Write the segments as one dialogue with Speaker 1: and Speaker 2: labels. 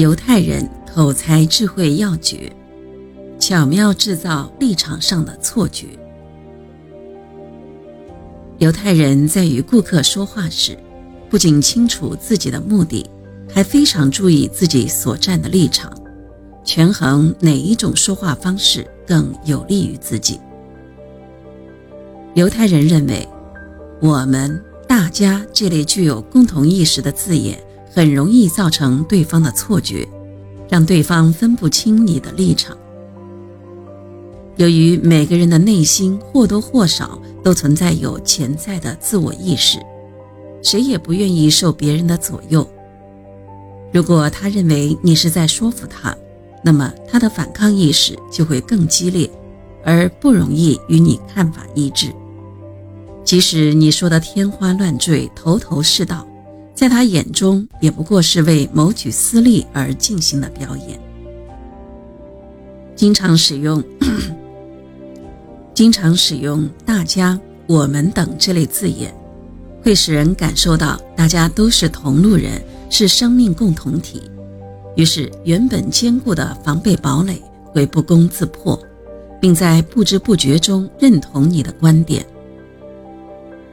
Speaker 1: 犹太人口才智慧要诀，巧妙制造立场上的错觉。犹太人在与顾客说话时，不仅清楚自己的目的，还非常注意自己所站的立场，权衡哪一种说话方式更有利于自己。犹太人认为，我们。大家这类具有共同意识的字眼，很容易造成对方的错觉，让对方分不清你的立场。由于每个人的内心或多或少都存在有潜在的自我意识，谁也不愿意受别人的左右。如果他认为你是在说服他，那么他的反抗意识就会更激烈，而不容易与你看法一致。即使你说的天花乱坠、头头是道，在他眼中也不过是为谋取私利而进行的表演。经常使用、经常使用“大家”“我们”等这类字眼，会使人感受到大家都是同路人，是生命共同体。于是，原本坚固的防备堡垒会不攻自破，并在不知不觉中认同你的观点。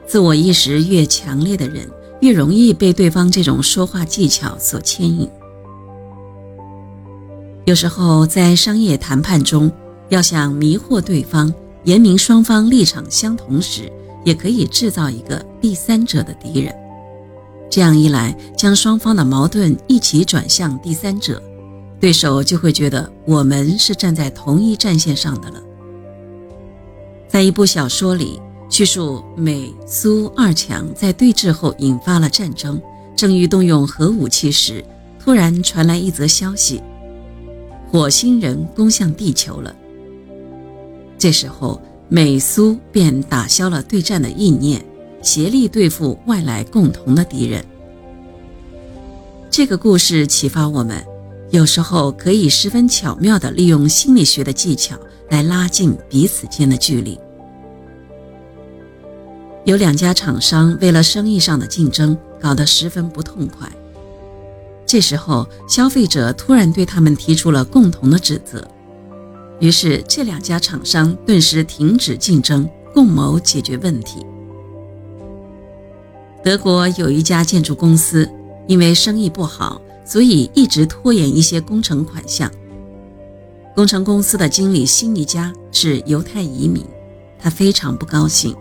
Speaker 1: 自我意识越强烈的人，越容易被对方这种说话技巧所牵引。有时候，在商业谈判中，要想迷惑对方，言明双方立场相同时，也可以制造一个第三者的敌人。这样一来，将双方的矛盾一起转向第三者，对手就会觉得我们是站在同一战线上的了。在一部小说里。叙述美苏二强在对峙后引发了战争，正欲动用核武器时，突然传来一则消息：火星人攻向地球了。这时候，美苏便打消了对战的意念，协力对付外来共同的敌人。这个故事启发我们，有时候可以十分巧妙地利用心理学的技巧来拉近彼此间的距离。有两家厂商为了生意上的竞争，搞得十分不痛快。这时候，消费者突然对他们提出了共同的指责，于是这两家厂商顿时停止竞争，共谋解决问题。德国有一家建筑公司，因为生意不好，所以一直拖延一些工程款项。工程公司的经理辛尼加是犹太移民，他非常不高兴。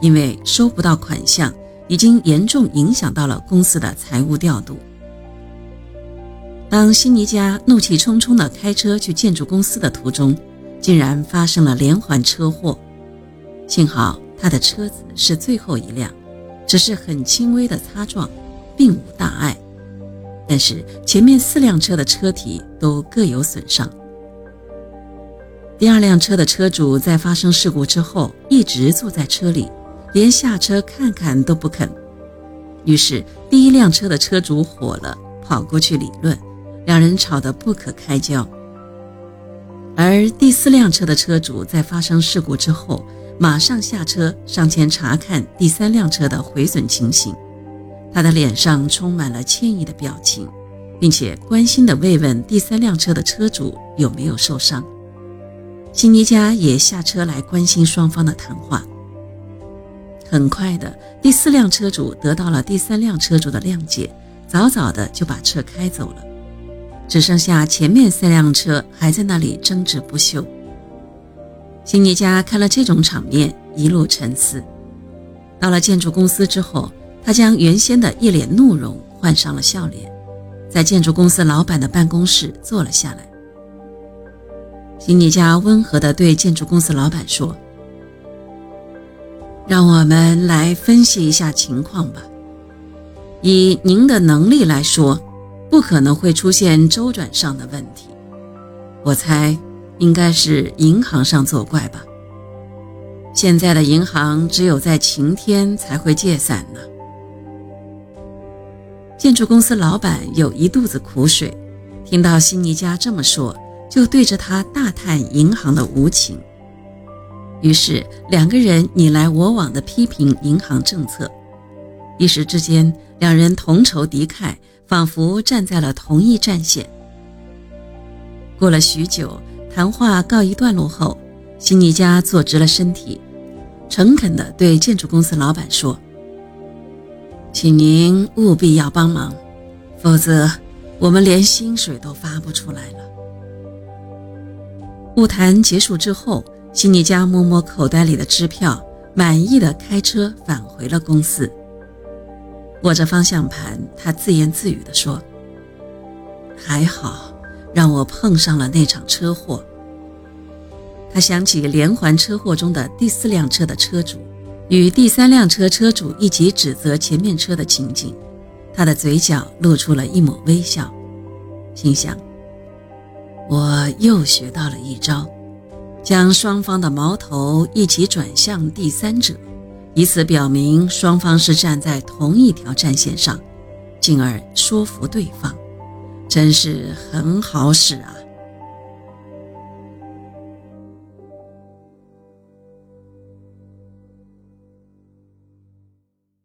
Speaker 1: 因为收不到款项，已经严重影响到了公司的财务调度。当辛尼加怒气冲冲地开车去建筑公司的途中，竟然发生了连环车祸。幸好他的车子是最后一辆，只是很轻微的擦撞，并无大碍。但是前面四辆车的车体都各有损伤。第二辆车的车主在发生事故之后，一直坐在车里。连下车看看都不肯，于是第一辆车的车主火了，跑过去理论，两人吵得不可开交。而第四辆车的车主在发生事故之后，马上下车上前查看第三辆车的毁损情形，他的脸上充满了歉意的表情，并且关心地慰问第三辆车的车主有没有受伤。辛尼加也下车来关心双方的谈话。很快的，第四辆车主得到了第三辆车主的谅解，早早的就把车开走了，只剩下前面三辆车还在那里争执不休。辛尼加看了这种场面，一路沉思。到了建筑公司之后，他将原先的一脸怒容换上了笑脸，在建筑公司老板的办公室坐了下来。辛尼加温和地对建筑公司老板说。让我们来分析一下情况吧。以您的能力来说，不可能会出现周转上的问题。我猜应该是银行上作怪吧。现在的银行只有在晴天才会借伞呢。建筑公司老板有一肚子苦水，听到辛尼加这么说，就对着他大叹银行的无情。于是两个人你来我往地批评银行政策，一时之间，两人同仇敌忾，仿佛站在了同一战线，过了许久，谈话告一段落后，辛尼加坐直了身体，诚恳地对建筑公司老板说：“请您务必要帮忙，否则我们连薪水都发不出来了。”晤谈结束之后，悉尼加摸摸口袋里的支票，满意的开车返回了公司。握着方向盘，他自言自语地说：“还好。”让我碰上了那场车祸。他想起连环车祸中的第四辆车的车主与第三辆车车主一起指责前面车的情景，他的嘴角露出了一抹微笑，心想：我又学到了一招，将双方的矛头一起转向第三者，以此表明双方是站在同一条战线上，进而说服对方。真是很好使啊！